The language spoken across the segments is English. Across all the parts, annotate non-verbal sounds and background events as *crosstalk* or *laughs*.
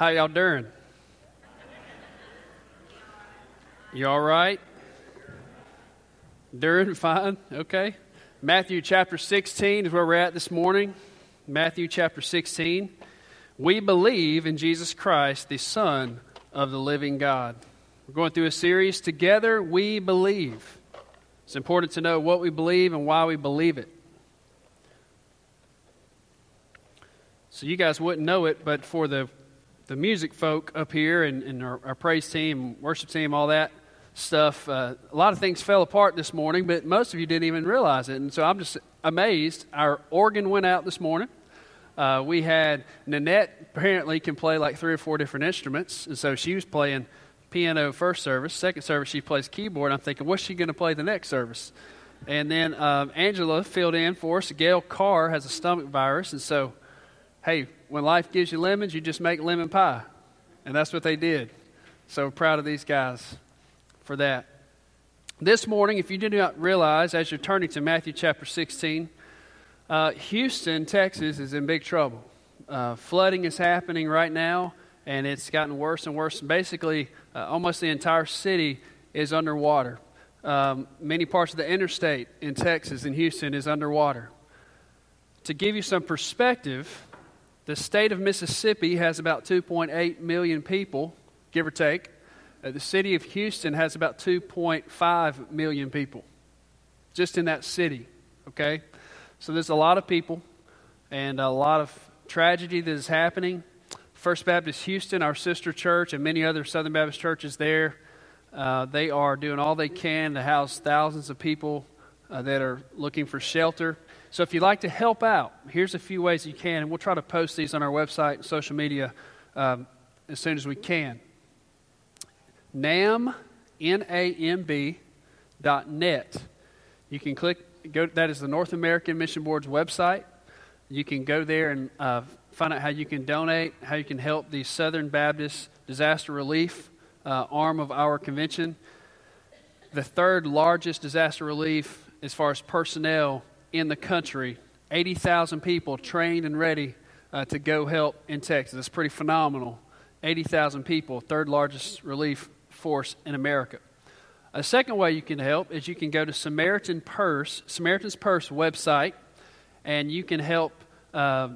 How y'all doing? You all right? Doing fine? Okay. Matthew chapter 16 is where we're at this morning. Matthew chapter 16. We believe in Jesus Christ, the Son of the living God. We're going through a series together. We believe. It's important to know what we believe and why we believe it. So, you guys wouldn't know it, but for the, the music folk up here and, and our, our praise team, worship team, all that stuff, uh, a lot of things fell apart this morning, but most of you didn't even realize it. And so I'm just amazed. Our organ went out this morning. Uh, we had Nanette apparently can play like three or four different instruments, and so she was playing piano first service. Second service, she plays keyboard. I'm thinking, what's she going to play the next service? And then um, Angela filled in for us. Gail Carr has a stomach virus, and so hey, when life gives you lemons, you just make lemon pie. And that's what they did. So proud of these guys for that. This morning, if you did not realize, as you're turning to Matthew chapter 16, uh, Houston, Texas is in big trouble. Uh, flooding is happening right now, and it's gotten worse and worse. Basically, uh, almost the entire city is underwater. Um, many parts of the interstate in Texas and Houston is underwater. To give you some perspective, the state of Mississippi has about 2.8 million people, give or take. Uh, the city of Houston has about 2.5 million people, just in that city, okay? So there's a lot of people and a lot of tragedy that is happening. First Baptist Houston, our sister church, and many other Southern Baptist churches there, uh, they are doing all they can to house thousands of people uh, that are looking for shelter. So if you'd like to help out, here's a few ways you can, and we'll try to post these on our website and social media um, as soon as we can. NAMB, N-A-M-B, dot net. You can click, go, that is the North American Mission Board's website. You can go there and uh, find out how you can donate, how you can help the Southern Baptist Disaster Relief uh, arm of our convention. The third largest disaster relief as far as personnel in the country 80,000 people trained and ready uh, to go help in Texas. It's pretty phenomenal. 80,000 people, third largest relief force in America. A second way you can help is you can go to Samaritan Purse, Samaritan's Purse website, and you can help uh,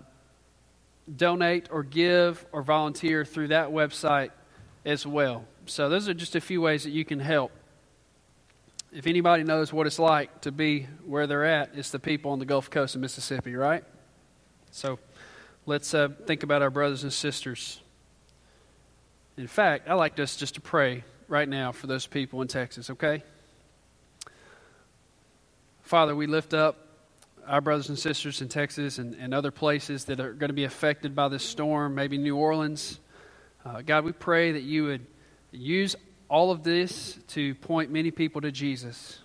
donate or give or volunteer through that website as well. So, those are just a few ways that you can help if anybody knows what it's like to be where they're at, it's the people on the Gulf Coast of Mississippi, right? So let's uh, think about our brothers and sisters. In fact, I'd like us just to pray right now for those people in Texas, okay? Father, we lift up our brothers and sisters in Texas and, and other places that are going to be affected by this storm, maybe New Orleans. Uh, God, we pray that you would use all of this to point many people to Jesus.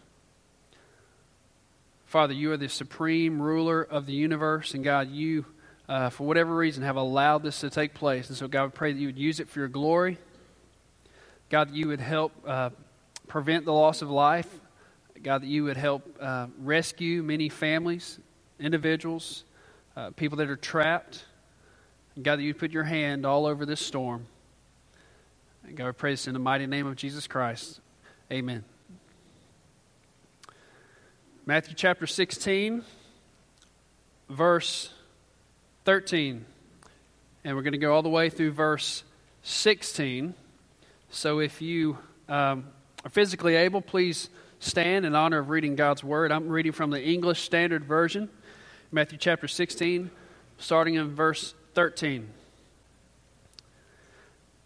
Father, you are the supreme ruler of the universe, and God, you, uh, for whatever reason, have allowed this to take place. And so, God, we pray that you would use it for your glory. God, that you would help uh, prevent the loss of life. God, that you would help uh, rescue many families, individuals, uh, people that are trapped. God, that you put your hand all over this storm. And God, we pray this in the mighty name of Jesus Christ. Amen. Matthew chapter 16, verse 13. And we're going to go all the way through verse 16. So if you um, are physically able, please stand in honor of reading God's Word. I'm reading from the English Standard Version, Matthew chapter 16, starting in verse 13.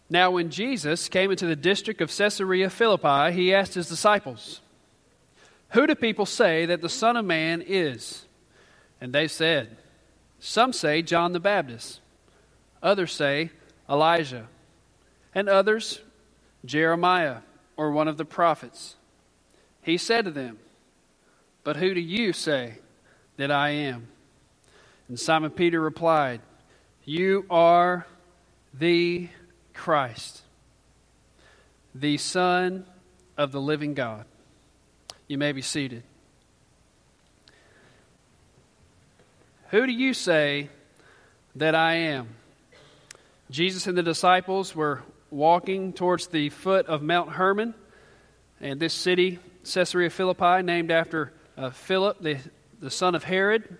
Now, when Jesus came into the district of Caesarea Philippi, he asked his disciples, Who do people say that the Son of Man is? And they said, Some say John the Baptist, others say Elijah, and others Jeremiah or one of the prophets. He said to them, But who do you say that I am? And Simon Peter replied, You are the Christ, the Son of the living God. You may be seated. Who do you say that I am? Jesus and the disciples were walking towards the foot of Mount Hermon, and this city, Caesarea Philippi, named after uh, Philip, the, the son of Herod.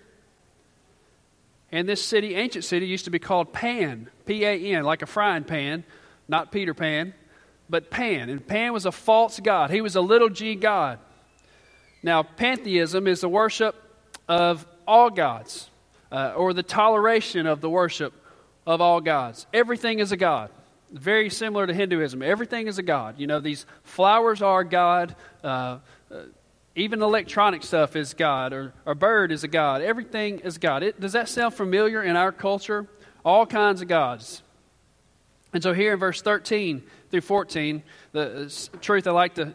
And this city, ancient city, used to be called Pan, P A N, like a frying pan, not Peter Pan, but Pan. And Pan was a false god, he was a little g god. Now, pantheism is the worship of all gods, uh, or the toleration of the worship of all gods. Everything is a god. Very similar to Hinduism. Everything is a god. You know, these flowers are God. Uh, uh, even electronic stuff is God, or a bird is a God. Everything is God. It, does that sound familiar in our culture? All kinds of gods. And so, here in verse 13 through 14, the uh, truth I like to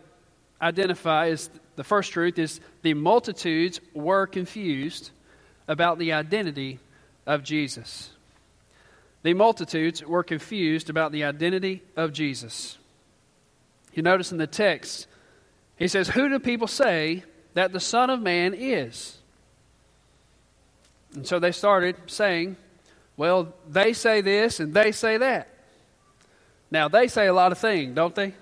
identify is the first truth is the multitudes were confused about the identity of Jesus. The multitudes were confused about the identity of Jesus. You notice in the text, he says, Who do people say that the Son of Man is? And so they started saying, Well, they say this and they say that. Now, they say a lot of things, don't they?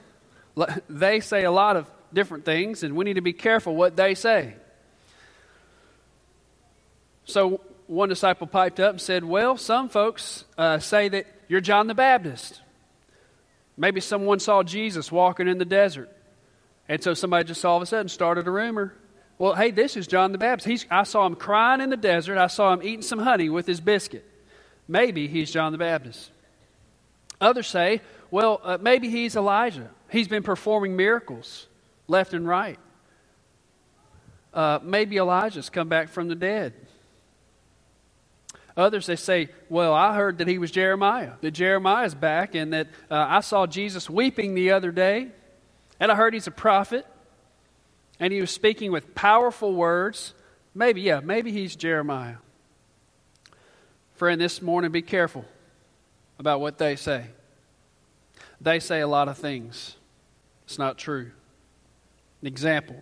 *laughs* They say a lot of different things, and we need to be careful what they say. So one disciple piped up and said, Well, some folks uh, say that you're John the Baptist. Maybe someone saw Jesus walking in the desert. And so somebody just all of a sudden started a rumor. Well, hey, this is John the Baptist. He's, I saw him crying in the desert. I saw him eating some honey with his biscuit. Maybe he's John the Baptist. Others say, well, uh, maybe he's Elijah. He's been performing miracles left and right. Uh, maybe Elijah's come back from the dead. Others, they say, well, I heard that he was Jeremiah, that Jeremiah's back, and that uh, I saw Jesus weeping the other day, and I heard he's a prophet, and he was speaking with powerful words. Maybe, yeah, maybe he's Jeremiah. Friend, this morning, be careful about what they say. They say a lot of things. It's not true. An example.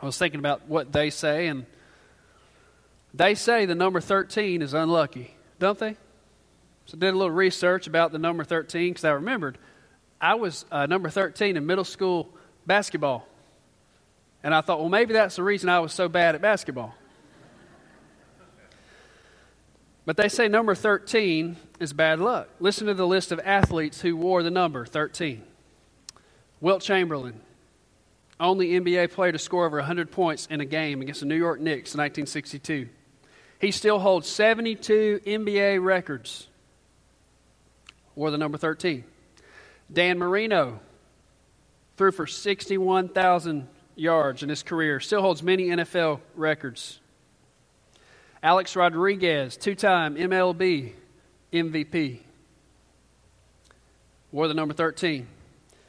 I was thinking about what they say, and they say the number 13 is unlucky, don't they? So I did a little research about the number 13 because I remembered I was uh, number 13 in middle school basketball. And I thought, well, maybe that's the reason I was so bad at basketball. But they say number 13 is bad luck. Listen to the list of athletes who wore the number 13 Wilt Chamberlain, only NBA player to score over 100 points in a game against the New York Knicks in 1962. He still holds 72 NBA records. wore the number 13. Dan Marino threw for 61,000 yards in his career, still holds many NFL records. Alex Rodriguez, two time MLB MVP, wore the number 13.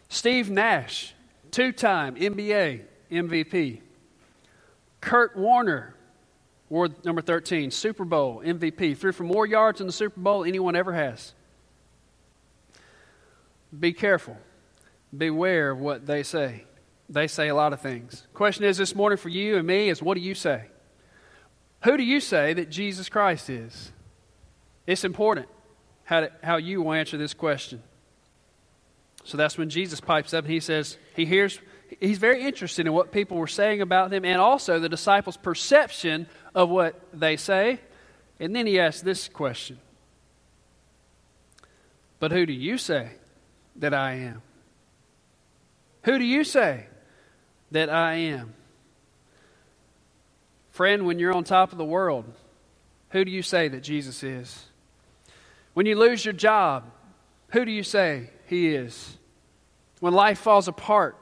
Steve Nash, two time NBA MVP. Kurt Warner, wore number 13, Super Bowl MVP, threw for more yards in the Super Bowl anyone ever has. Be careful. Beware of what they say. They say a lot of things. Question is this morning for you and me is what do you say? Who do you say that Jesus Christ is? It's important how, to, how you will answer this question. So that's when Jesus pipes up and he says, he hears, he's very interested in what people were saying about him and also the disciples' perception of what they say. And then he asks this question But who do you say that I am? Who do you say that I am? Friend, when you're on top of the world, who do you say that Jesus is? When you lose your job, who do you say he is? When life falls apart,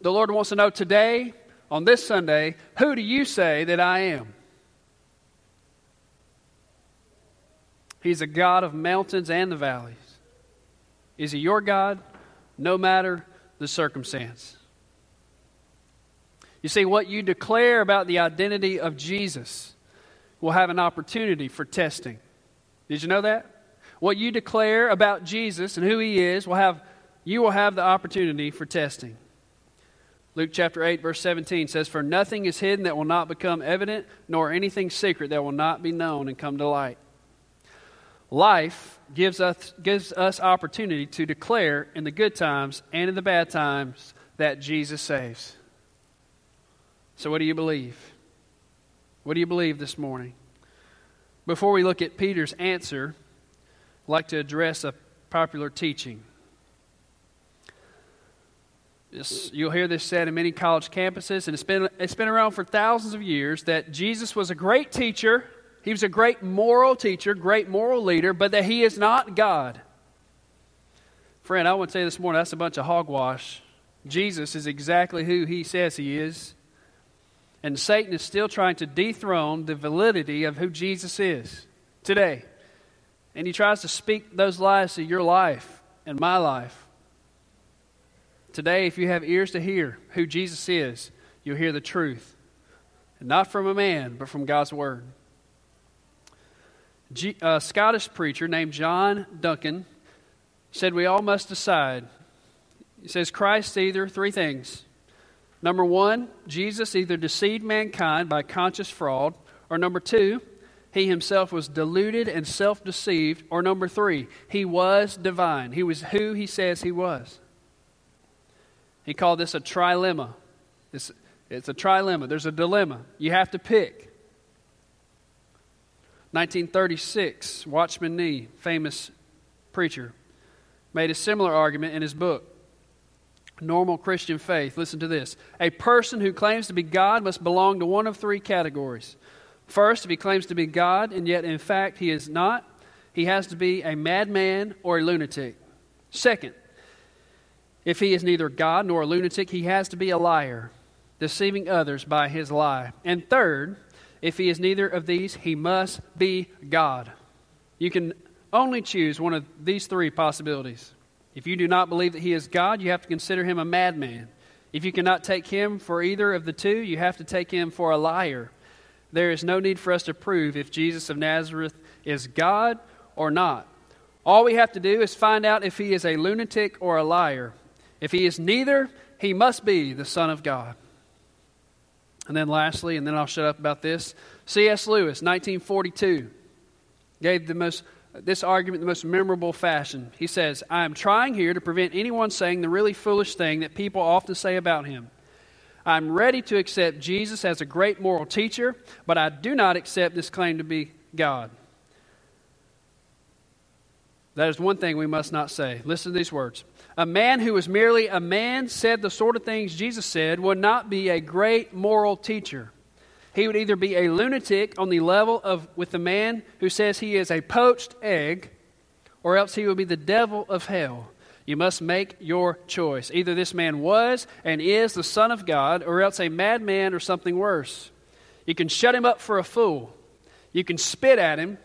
the Lord wants to know today, on this Sunday, who do you say that I am? He's a God of mountains and the valleys. Is He your God? No matter the circumstance. You see, what you declare about the identity of Jesus will have an opportunity for testing. Did you know that? What you declare about Jesus and who He is will have you will have the opportunity for testing. Luke chapter 8, verse 17 says, For nothing is hidden that will not become evident, nor anything secret that will not be known and come to light. Life gives us, gives us opportunity to declare in the good times and in the bad times that Jesus saves. So, what do you believe? What do you believe this morning? Before we look at Peter's answer, I'd like to address a popular teaching. This, you'll hear this said in many college campuses, and it's been, it's been around for thousands of years that Jesus was a great teacher he was a great moral teacher, great moral leader, but that he is not God. Friend, I want to say this morning that's a bunch of hogwash. Jesus is exactly who he says he is. And Satan is still trying to dethrone the validity of who Jesus is today. And he tries to speak those lies to your life and my life. Today, if you have ears to hear who Jesus is, you'll hear the truth. And not from a man, but from God's Word. G, a Scottish preacher named John Duncan said we all must decide. He says Christ either three things. Number one, Jesus either deceived mankind by conscious fraud, or number two, he himself was deluded and self deceived, or number three, he was divine. He was who he says he was. He called this a trilemma. It's, it's a trilemma. There's a dilemma. You have to pick. 1936, Watchman Nee, famous preacher, made a similar argument in his book, Normal Christian Faith. Listen to this. A person who claims to be God must belong to one of three categories. First, if he claims to be God and yet in fact he is not, he has to be a madman or a lunatic. Second, if he is neither God nor a lunatic, he has to be a liar, deceiving others by his lie. And third, if he is neither of these, he must be God. You can only choose one of these three possibilities. If you do not believe that he is God, you have to consider him a madman. If you cannot take him for either of the two, you have to take him for a liar. There is no need for us to prove if Jesus of Nazareth is God or not. All we have to do is find out if he is a lunatic or a liar. If he is neither, he must be the Son of God. And then lastly, and then I'll shut up about this, C.S. Lewis, 1942, gave the most, this argument the most memorable fashion. He says, I am trying here to prevent anyone saying the really foolish thing that people often say about him. I'm ready to accept Jesus as a great moral teacher, but I do not accept this claim to be God. That is one thing we must not say. Listen to these words. A man who was merely a man said the sort of things Jesus said would not be a great moral teacher. He would either be a lunatic on the level of with the man who says he is a poached egg, or else he would be the devil of hell. You must make your choice. Either this man was and is the Son of God, or else a madman or something worse. You can shut him up for a fool. You can spit at him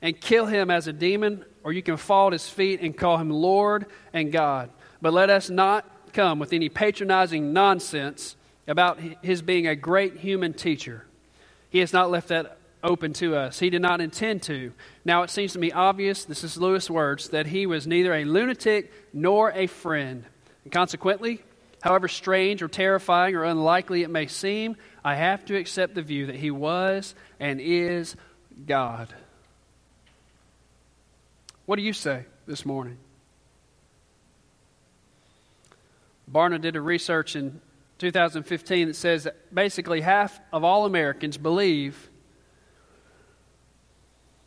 and kill him as a demon or you can fall at his feet and call him Lord and God. But let us not come with any patronizing nonsense about his being a great human teacher. He has not left that open to us. He did not intend to. Now it seems to me obvious, this is Lewis' words, that he was neither a lunatic nor a friend. And consequently, however strange or terrifying or unlikely it may seem, I have to accept the view that he was and is God. What do you say this morning? Barna did a research in 2015 that says that basically half of all Americans believe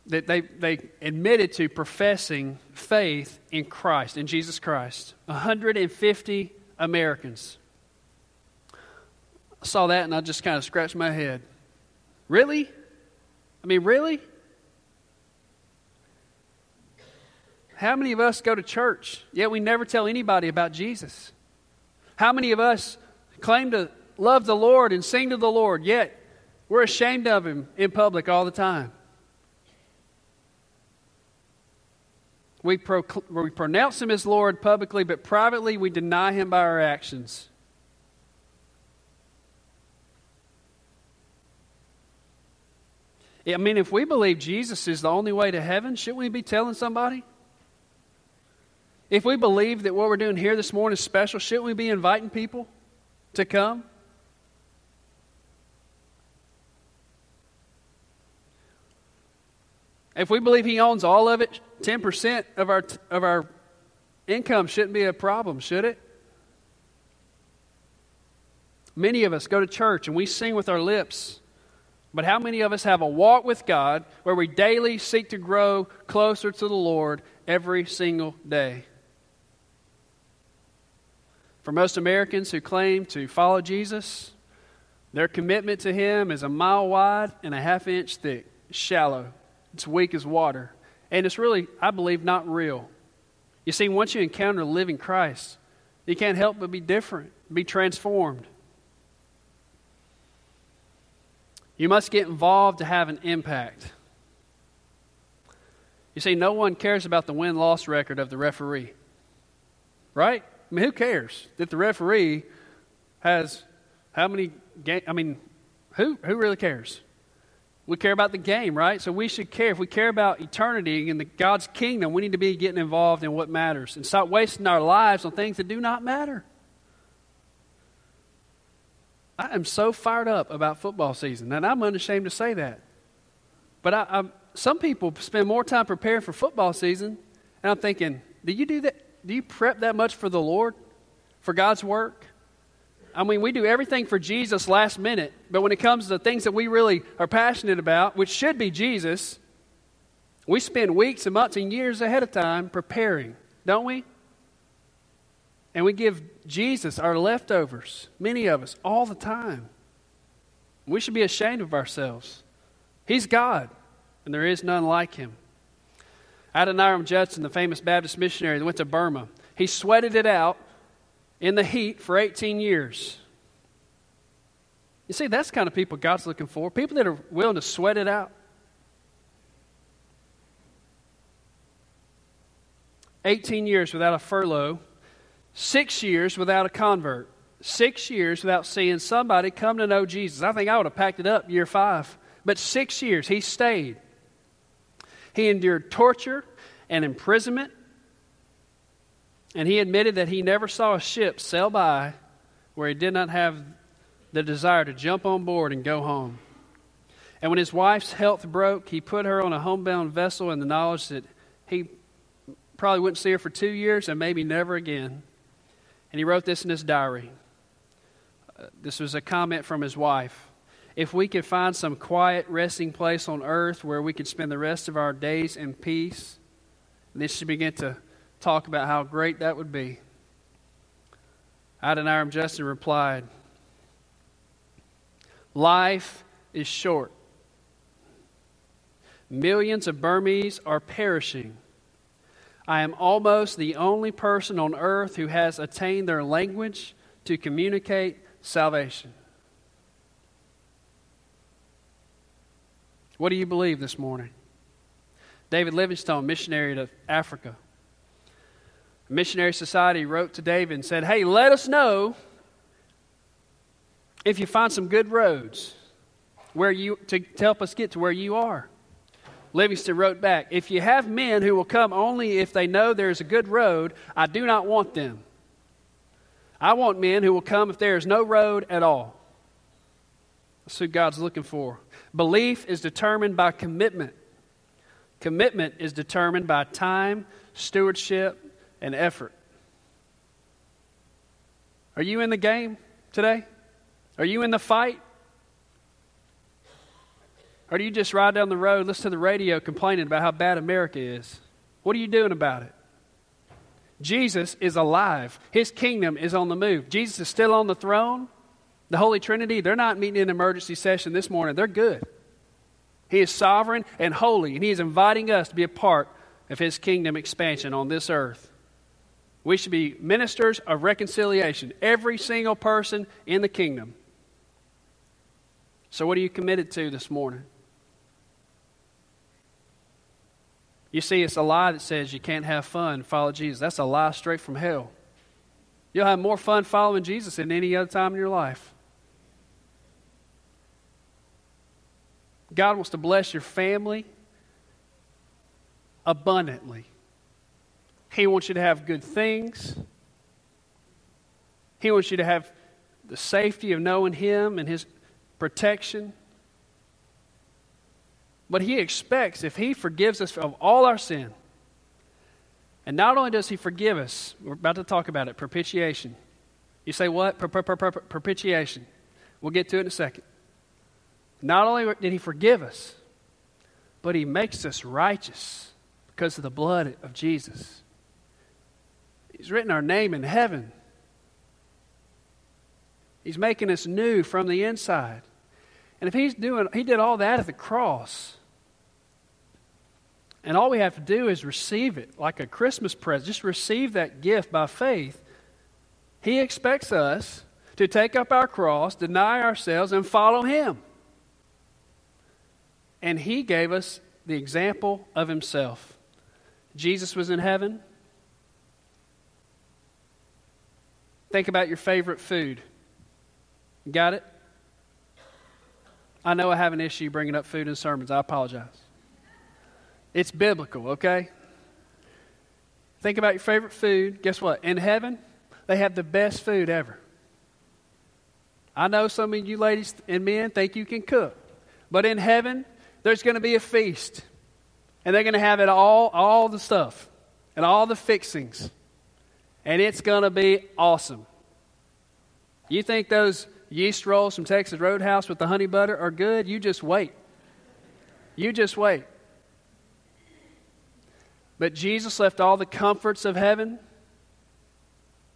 that they, they admitted to professing faith in Christ, in Jesus Christ. 150 Americans. I saw that and I just kind of scratched my head. Really? I mean, really? How many of us go to church, yet we never tell anybody about Jesus? How many of us claim to love the Lord and sing to the Lord, yet we're ashamed of Him in public all the time? We, pro- we pronounce Him as Lord publicly, but privately we deny Him by our actions. I mean, if we believe Jesus is the only way to heaven, shouldn't we be telling somebody? If we believe that what we're doing here this morning is special, shouldn't we be inviting people to come? If we believe He owns all of it, 10% of our, of our income shouldn't be a problem, should it? Many of us go to church and we sing with our lips, but how many of us have a walk with God where we daily seek to grow closer to the Lord every single day? For most Americans who claim to follow Jesus, their commitment to Him is a mile wide and a half inch thick, shallow. It's weak as water. And it's really, I believe, not real. You see, once you encounter living Christ, you can't help but be different, be transformed. You must get involved to have an impact. You see, no one cares about the win loss record of the referee. Right? I mean, who cares that the referee has how many game? I mean, who, who really cares? We care about the game, right? So we should care. If we care about eternity and the, God's kingdom, we need to be getting involved in what matters and stop wasting our lives on things that do not matter. I am so fired up about football season, and I'm unashamed to say that. But I, I, some people spend more time preparing for football season, and I'm thinking, do you do that? Do you prep that much for the Lord, for God's work? I mean, we do everything for Jesus last minute, but when it comes to things that we really are passionate about, which should be Jesus, we spend weeks and months and years ahead of time preparing, don't we? And we give Jesus our leftovers, many of us, all the time. We should be ashamed of ourselves. He's God, and there is none like him. Adoniram Judson, the famous Baptist missionary that went to Burma, he sweated it out in the heat for 18 years. You see, that's the kind of people God's looking for people that are willing to sweat it out. 18 years without a furlough Six years without a convert. Six years without seeing somebody come to know Jesus. I think I would have packed it up year five. But six years, he stayed. He endured torture and imprisonment. And he admitted that he never saw a ship sail by where he did not have the desire to jump on board and go home. And when his wife's health broke, he put her on a homebound vessel in the knowledge that he probably wouldn't see her for two years and maybe never again. And he wrote this in his diary. Uh, this was a comment from his wife. If we could find some quiet resting place on earth where we could spend the rest of our days in peace, and then she began to talk about how great that would be. Adoniram Judson replied, Life is short. Millions of Burmese are perishing I am almost the only person on earth who has attained their language to communicate salvation. What do you believe this morning? David Livingstone, missionary to Africa. A missionary society wrote to David and said, Hey, let us know if you find some good roads where you to, to help us get to where you are. Livingstone wrote back If you have men who will come only if they know there is a good road, I do not want them. I want men who will come if there is no road at all. That's who God's looking for. Belief is determined by commitment. Commitment is determined by time, stewardship, and effort. Are you in the game today? Are you in the fight? Or do you just ride down the road, listen to the radio complaining about how bad America is? What are you doing about it? Jesus is alive. His kingdom is on the move. Jesus is still on the throne. The Holy Trinity, they're not meeting in an emergency session this morning. They're good. He is sovereign and holy, and He is inviting us to be a part of His kingdom expansion on this earth. We should be ministers of reconciliation, every single person in the kingdom. So, what are you committed to this morning? You see, it's a lie that says you can't have fun, follow Jesus. That's a lie straight from hell. You'll have more fun following Jesus than any other time in your life. God wants to bless your family abundantly. He wants you to have good things. He wants you to have the safety of knowing Him and His protection. But He expects, if He forgives us of all our sin, And not only does he forgive us, we're about to talk about it propitiation. You say what? Propitiation. We'll get to it in a second. Not only did he forgive us, but he makes us righteous because of the blood of Jesus. He's written our name in heaven. He's making us new from the inside. And if he's doing, he did all that at the cross. And all we have to do is receive it like a Christmas present. Just receive that gift by faith. He expects us to take up our cross, deny ourselves, and follow him. And he gave us the example of himself. Jesus was in heaven. Think about your favorite food. Got it? I know I have an issue bringing up food in sermons. I apologize. It's biblical, okay? Think about your favorite food. Guess what? In heaven, they have the best food ever. I know some of you ladies and men think you can cook, but in heaven, there's going to be a feast, and they're going to have it all, all the stuff, and all the fixings, and it's going to be awesome. You think those yeast rolls from Texas Roadhouse with the honey butter are good? You just wait. You just wait. But Jesus left all the comforts of heaven.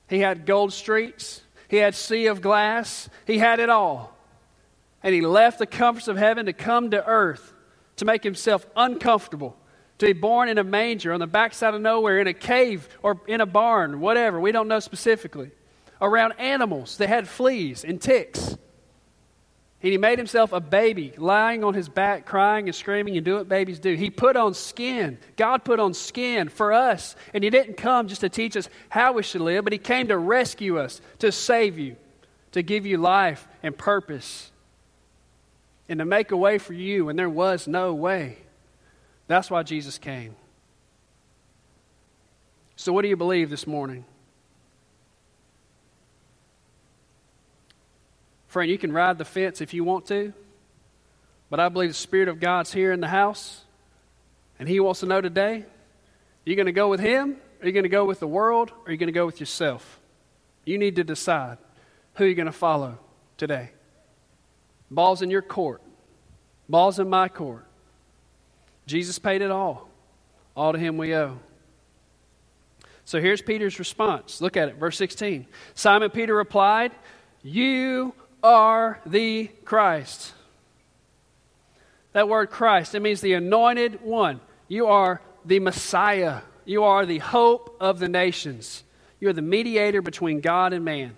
He had gold streets, he had sea of glass, he had it all. And he left the comforts of heaven to come to earth to make himself uncomfortable, to be born in a manger on the backside of nowhere, in a cave or in a barn, whatever. We don't know specifically. Around animals that had fleas and ticks. And he made himself a baby, lying on his back, crying and screaming and doing what babies do. He put on skin. God put on skin for us. And he didn't come just to teach us how we should live, but he came to rescue us, to save you, to give you life and purpose, and to make a way for you when there was no way. That's why Jesus came. So, what do you believe this morning? Friend, you can ride the fence if you want to, but I believe the Spirit of God's here in the house, and He wants to know today are you going to go with Him? Are you going to go with the world? Or are you going to go with yourself? You need to decide who you're going to follow today. Ball's in your court, ball's in my court. Jesus paid it all. All to Him we owe. So here's Peter's response. Look at it, verse 16. Simon Peter replied, You are the Christ. That word Christ, it means the anointed one. You are the Messiah. You are the hope of the nations. You are the mediator between God and man.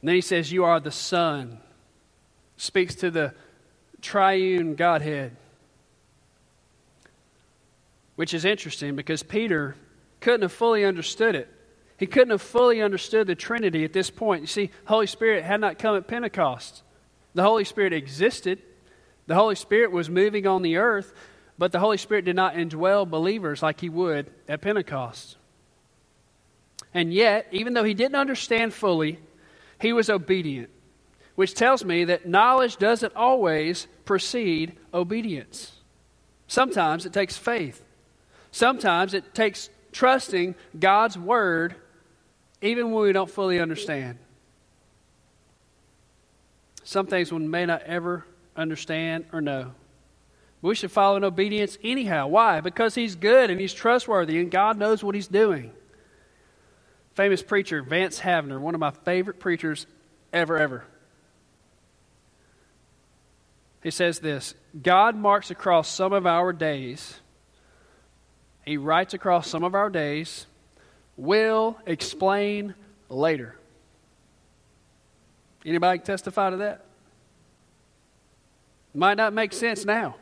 And then he says, You are the Son. Speaks to the triune Godhead. Which is interesting because Peter couldn't have fully understood it he couldn't have fully understood the Trinity at this point. You see, Holy Spirit had not come at Pentecost. The Holy Spirit existed. The Holy Spirit was moving on the earth, but the Holy Spirit did not indwell believers like he would at Pentecost. And yet, even though he didn't understand fully, he was obedient, which tells me that knowledge doesn't always precede obedience. Sometimes it takes faith. Sometimes it takes trusting God's word even when we don't fully understand. Some things we may not ever understand or know. We should follow in obedience anyhow. Why? Because He's good and He's trustworthy and God knows what He's doing. Famous preacher Vance Havner, one of my favorite preachers ever, ever. He says this God marks across some of our days, He writes across some of our days will explain later. Anybody testify to that? Might not make sense now,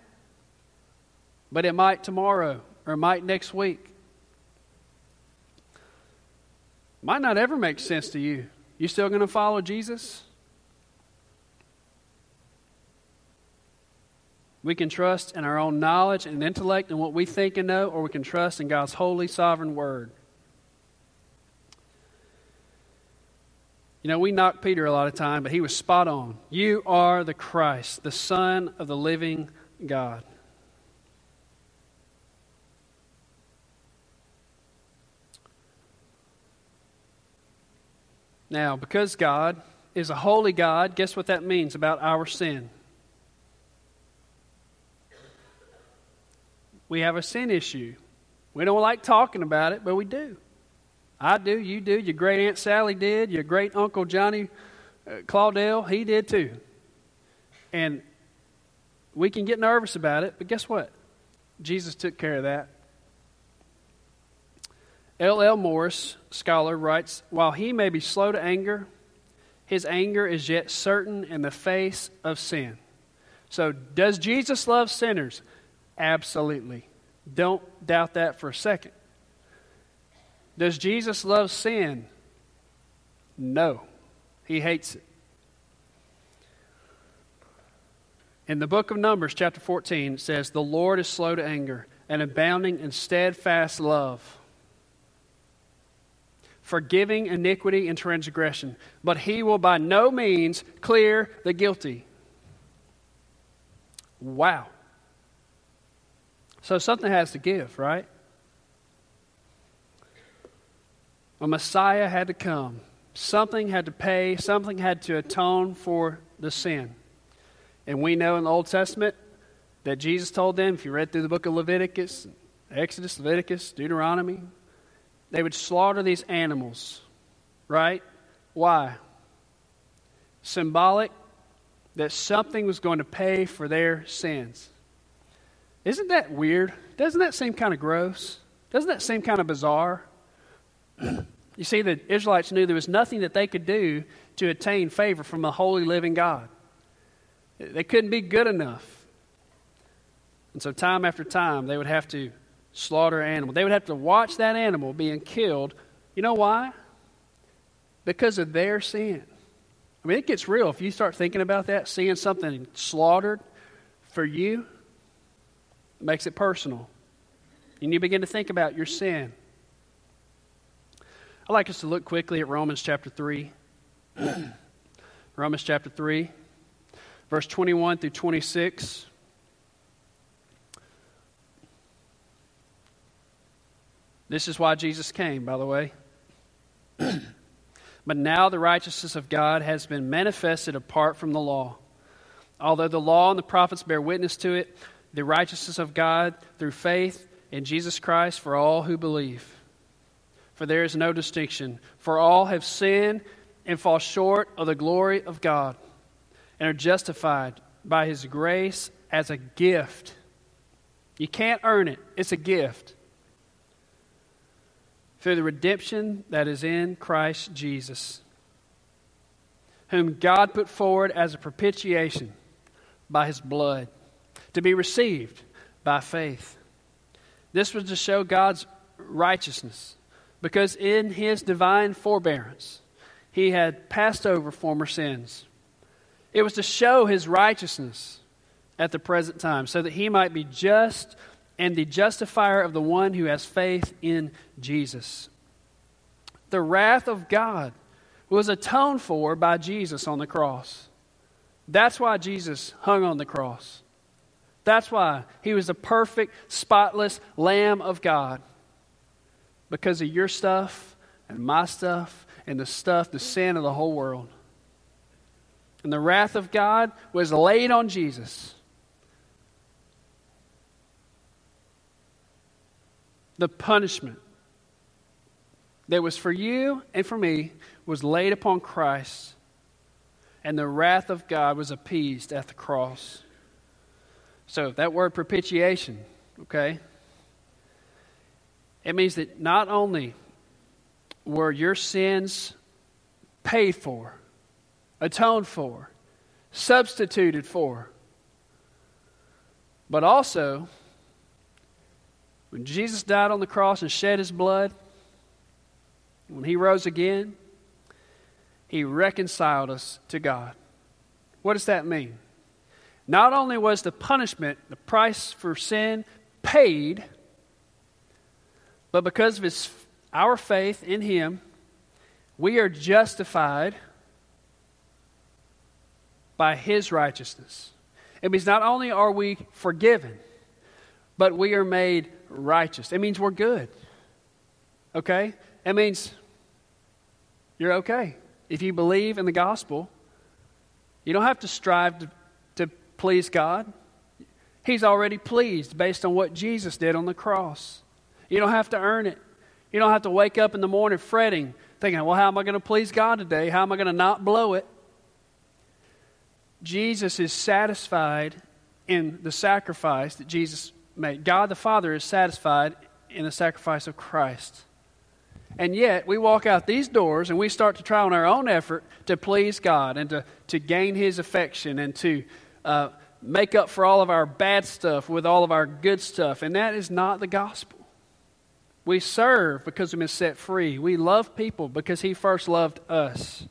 but it might tomorrow or might next week. Might not ever make sense to you. You still going to follow Jesus? We can trust in our own knowledge and intellect and what we think and know, or we can trust in God's holy, sovereign word. You know, we knock Peter a lot of time, but he was spot on. You are the Christ, the Son of the living God. Now, because God is a holy God, guess what that means about our sin? We have a sin issue. We don't like talking about it, but we do. I do, you do, your great Aunt Sally did, your great Uncle Johnny uh, Claudel, he did too. And we can get nervous about it, but guess what? Jesus took care of that. L. L. Morris, scholar, writes While he may be slow to anger, his anger is yet certain in the face of sin. So, does Jesus love sinners? Absolutely. Don't doubt that for a second. Does Jesus love sin? No. He hates it. In the book of Numbers, chapter 14, it says, The Lord is slow to anger and abounding in steadfast love, forgiving iniquity and transgression, but he will by no means clear the guilty. Wow. So something has to give, right? A Messiah had to come. Something had to pay. Something had to atone for the sin. And we know in the Old Testament that Jesus told them, if you read through the book of Leviticus, Exodus, Leviticus, Deuteronomy, they would slaughter these animals, right? Why? Symbolic that something was going to pay for their sins. Isn't that weird? Doesn't that seem kind of gross? Doesn't that seem kind of bizarre? *clears throat* you see, the Israelites knew there was nothing that they could do to attain favor from a holy living God. They couldn't be good enough. And so, time after time, they would have to slaughter an animal. They would have to watch that animal being killed. You know why? Because of their sin. I mean, it gets real if you start thinking about that, seeing something slaughtered for you, makes it personal. And you begin to think about your sin. I'd like us to look quickly at Romans chapter 3. *clears throat* Romans chapter 3, verse 21 through 26. This is why Jesus came, by the way. *clears throat* but now the righteousness of God has been manifested apart from the law. Although the law and the prophets bear witness to it, the righteousness of God through faith in Jesus Christ for all who believe. For there is no distinction, for all have sinned and fall short of the glory of God and are justified by His grace as a gift. You can't earn it, it's a gift. Through the redemption that is in Christ Jesus, whom God put forward as a propitiation by His blood to be received by faith. This was to show God's righteousness, because in his divine forbearance, he had passed over former sins. It was to show his righteousness at the present time, so that he might be just and the justifier of the one who has faith in Jesus. The wrath of God was atoned for by Jesus on the cross. That's why Jesus hung on the cross. That's why he was the perfect, spotless Lamb of God. Because of your stuff and my stuff and the stuff, the sin of the whole world. And the wrath of God was laid on Jesus. The punishment that was for you and for me was laid upon Christ, and the wrath of God was appeased at the cross. So, that word propitiation, okay, it means that not only were your sins paid for, atoned for, substituted for, but also when Jesus died on the cross and shed his blood, when he rose again, he reconciled us to God. What does that mean? Not only was the punishment, the price for sin, paid, but because of his, our faith in him, we are justified by his righteousness. It means not only are we forgiven, but we are made righteous. It means we're good. Okay? It means you're okay. if you believe in the gospel, you don't have to strive to, please God. He's already pleased based on what Jesus did on the cross. You don't have to earn it. You don't have to wake up in the morning fretting, thinking, well, how am I going to please God today? How am I going to not blow it? Jesus is satisfied in the sacrifice that Jesus made. God the Father is satisfied in the sacrifice of Christ. And yet, we walk out these doors and we start to try on our own effort to please God and to, to gain His affection and to uh, make up for all of our bad stuff with all of our good stuff. And that is not the gospel. We serve because we've been set free. We love people because He first loved us.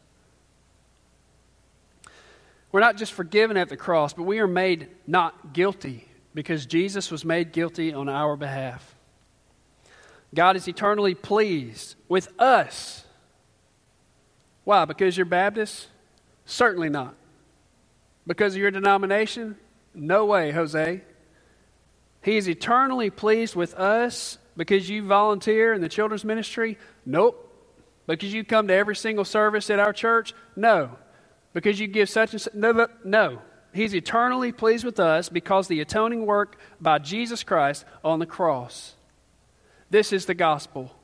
We're not just forgiven at the cross, but we are made not guilty because Jesus was made guilty on our behalf. God is eternally pleased with us. Why? Because you're Baptist? Certainly not. Because of your denomination? No way, Jose. He is eternally pleased with us because you volunteer in the children's ministry? Nope. Because you come to every single service at our church? No. Because you give such and such? No, no. He's eternally pleased with us because the atoning work by Jesus Christ on the cross. This is the gospel.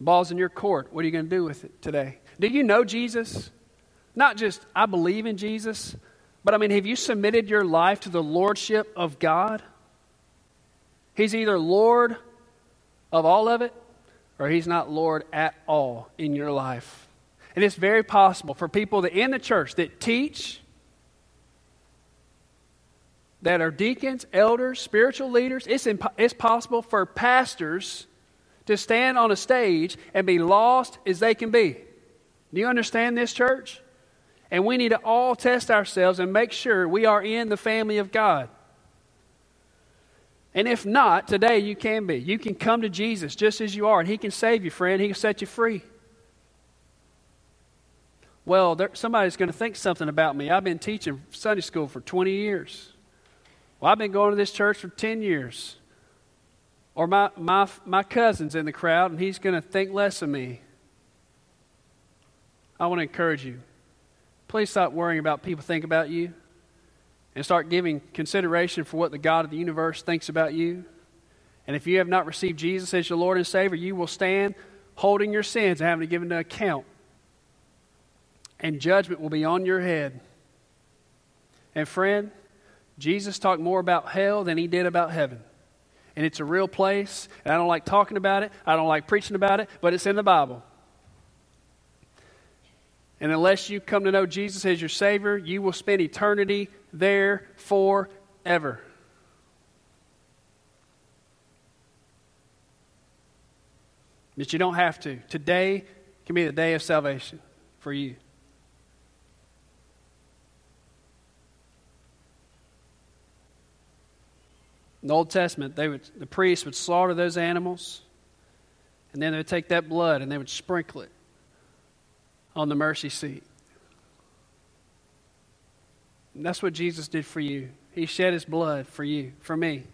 Ball's in your court. What are you going to do with it today? Do you know Jesus? Not just, I believe in Jesus, but I mean, have you submitted your life to the lordship of God? He's either Lord of all of it, or He's not Lord at all in your life. And it's very possible for people that in the church that teach, that are deacons, elders, spiritual leaders, it's, imp- it's possible for pastors to stand on a stage and be lost as they can be. Do you understand this, church? And we need to all test ourselves and make sure we are in the family of God. And if not, today you can be. You can come to Jesus just as you are, and He can save you, friend. He can set you free. Well, there, somebody's going to think something about me. I've been teaching Sunday school for 20 years. Well, I've been going to this church for 10 years. Or my, my, my cousin's in the crowd, and he's going to think less of me. I want to encourage you. Please stop worrying about people think about you and start giving consideration for what the God of the universe thinks about you. And if you have not received Jesus as your Lord and Savior, you will stand holding your sins and having to give an account. And judgment will be on your head. And friend, Jesus talked more about hell than he did about heaven. And it's a real place. And I don't like talking about it, I don't like preaching about it, but it's in the Bible. And unless you come to know Jesus as your Savior, you will spend eternity there forever. But you don't have to. Today can be the day of salvation for you. In the Old Testament, they would, the priests would slaughter those animals, and then they would take that blood and they would sprinkle it on the mercy seat. And that's what Jesus did for you. He shed his blood for you, for me.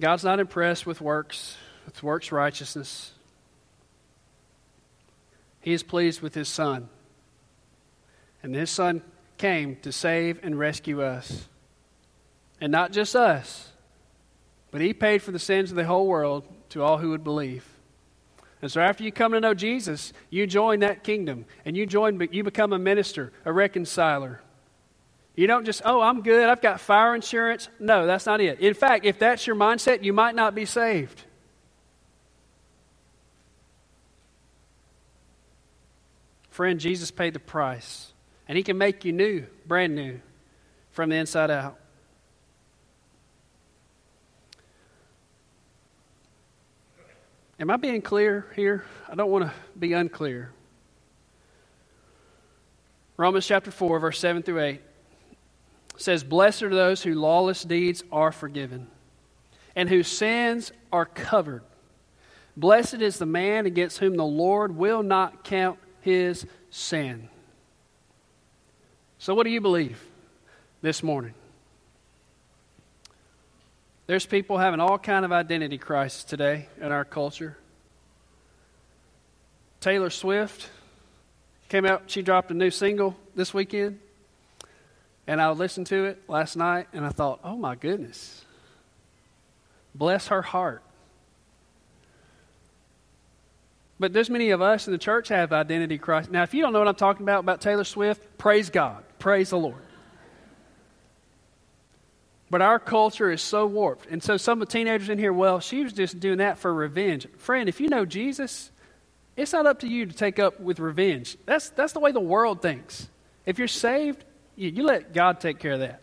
God's not impressed with works, with works righteousness. He is pleased with his son. And his son came to save and rescue us. And not just us, but he paid for the sins of the whole world to all who would believe. And so after you come to know Jesus, you join that kingdom and you join you become a minister, a reconciler. You don't just, "Oh, I'm good. I've got fire insurance." No, that's not it. In fact, if that's your mindset, you might not be saved. Friend, Jesus paid the price, and he can make you new, brand new from the inside out. Am I being clear here? I don't want to be unclear. Romans chapter 4, verse 7 through 8 says, Blessed are those whose lawless deeds are forgiven and whose sins are covered. Blessed is the man against whom the Lord will not count his sin. So, what do you believe? this morning. There's people having all kind of identity crisis today in our culture. Taylor Swift came out, she dropped a new single this weekend. And I listened to it last night and I thought, oh my goodness. Bless her heart. But there's many of us in the church have identity crisis. Now, if you don't know what I'm talking about about Taylor Swift, praise God. Praise the Lord. But our culture is so warped. And so some of the teenagers in here, well, she was just doing that for revenge. Friend, if you know Jesus, it's not up to you to take up with revenge. That's, that's the way the world thinks. If you're saved, you, you let God take care of that.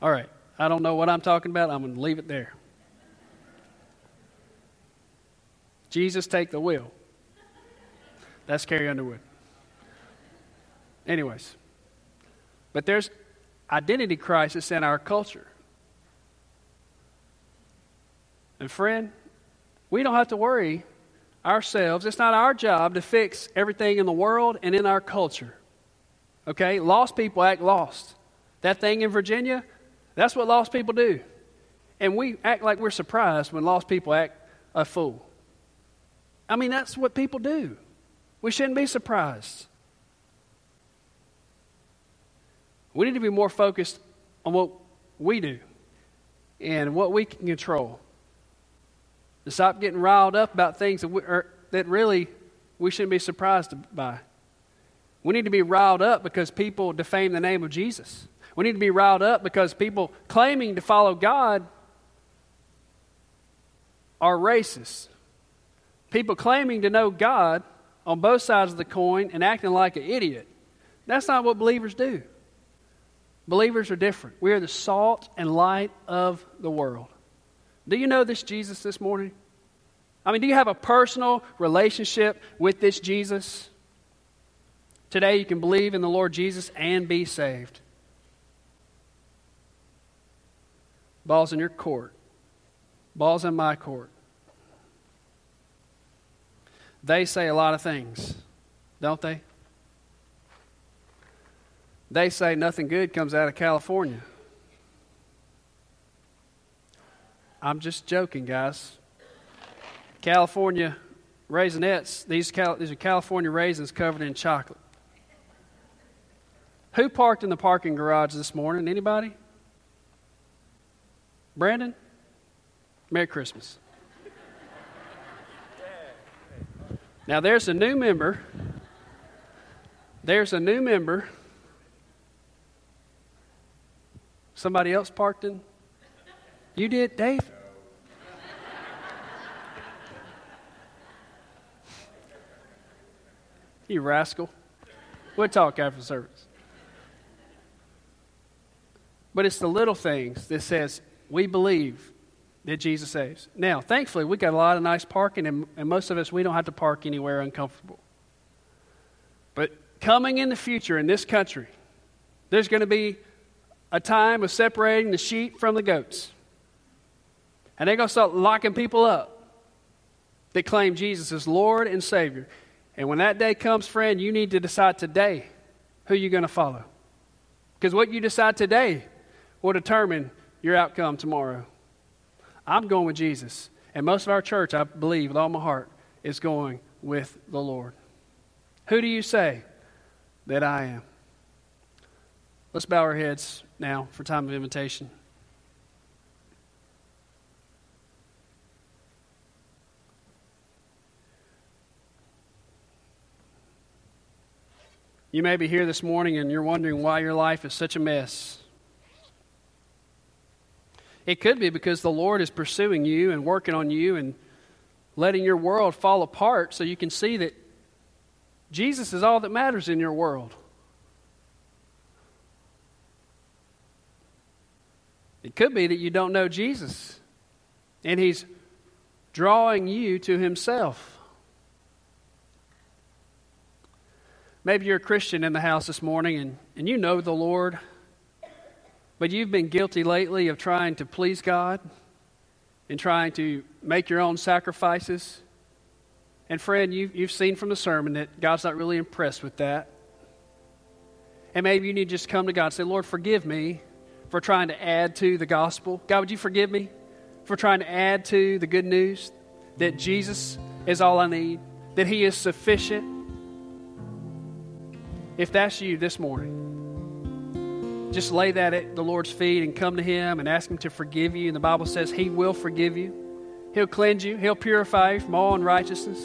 All right. I don't know what I'm talking about. I'm going to leave it there. Jesus, take the wheel. That's Carrie Underwood. Anyways, but there's identity crisis in our culture. And friend, we don't have to worry ourselves. It's not our job to fix everything in the world and in our culture. Okay? Lost people act lost. That thing in Virginia, that's what lost people do. And we act like we're surprised when lost people act a fool. I mean, that's what people do. We shouldn't be surprised. We need to be more focused on what we do and what we can control. To stop getting riled up about things that, we, are, that really we shouldn't be surprised by. We need to be riled up because people defame the name of Jesus. We need to be riled up because people claiming to follow God are racist. People claiming to know God on both sides of the coin and acting like an idiot. That's not what believers do. Believers are different. We are the salt and light of the world. Do you know this Jesus this morning? I mean, do you have a personal relationship with this Jesus? Today, you can believe in the Lord Jesus and be saved. Ball's in your court, ball's in my court. They say a lot of things, don't they? They say nothing good comes out of California. I'm just joking, guys. California Raisinets, these, Cal- these are California raisins covered in chocolate. Who parked in the parking garage this morning? Anybody? Brandon? Merry Christmas. Now, there's a new member. There's a new member Somebody else parked in? You did, Dave? you rascal. We'll talk after service. But it's the little things that says we believe that Jesus saves. Now, thankfully, we got a lot of nice parking, and, and most of us, we don't have to park anywhere uncomfortable. But coming in the future in this country, there's going to be a time of separating the sheep from the goats. And they're going to start locking people up that claim Jesus as Lord and Savior. And when that day comes, friend, you need to decide today who you're going to follow. Because what you decide today will determine your outcome tomorrow. I'm going with Jesus. And most of our church, I believe with all my heart, is going with the Lord. Who do you say that I am? Let's bow our heads now for time of invitation. You may be here this morning and you're wondering why your life is such a mess. It could be because the Lord is pursuing you and working on you and letting your world fall apart so you can see that Jesus is all that matters in your world. It could be that you don't know Jesus and He's drawing you to Himself. Maybe you're a Christian in the house this morning and, and you know the Lord, but you've been guilty lately of trying to please God and trying to make your own sacrifices. And, friend, you, you've seen from the sermon that God's not really impressed with that. And maybe you need to just come to God and say, Lord, forgive me for trying to add to the gospel. God, would you forgive me for trying to add to the good news that Jesus is all I need, that He is sufficient? If that's you this morning, just lay that at the Lord's feet and come to Him and ask Him to forgive you. And the Bible says He will forgive you, He'll cleanse you, He'll purify you from all unrighteousness.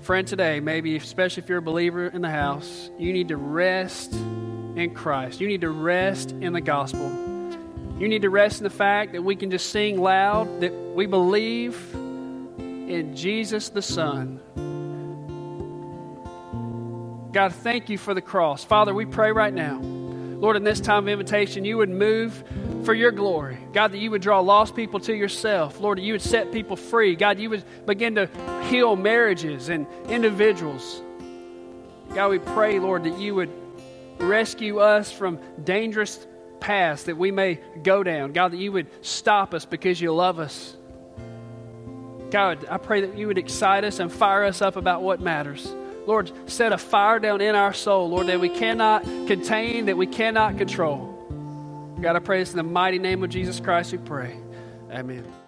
Friend, today, maybe, especially if you're a believer in the house, you need to rest in Christ. You need to rest in the gospel. You need to rest in the fact that we can just sing loud that we believe in Jesus the Son. God, thank you for the cross. Father, we pray right now, Lord, in this time of invitation, you would move for your glory. God, that you would draw lost people to yourself. Lord, that you would set people free. God, you would begin to heal marriages and individuals. God, we pray, Lord, that you would rescue us from dangerous paths that we may go down. God, that you would stop us because you love us. God, I pray that you would excite us and fire us up about what matters. Lord, set a fire down in our soul, Lord, that we cannot contain, that we cannot control. God, I pray this in the mighty name of Jesus Christ we pray. Amen.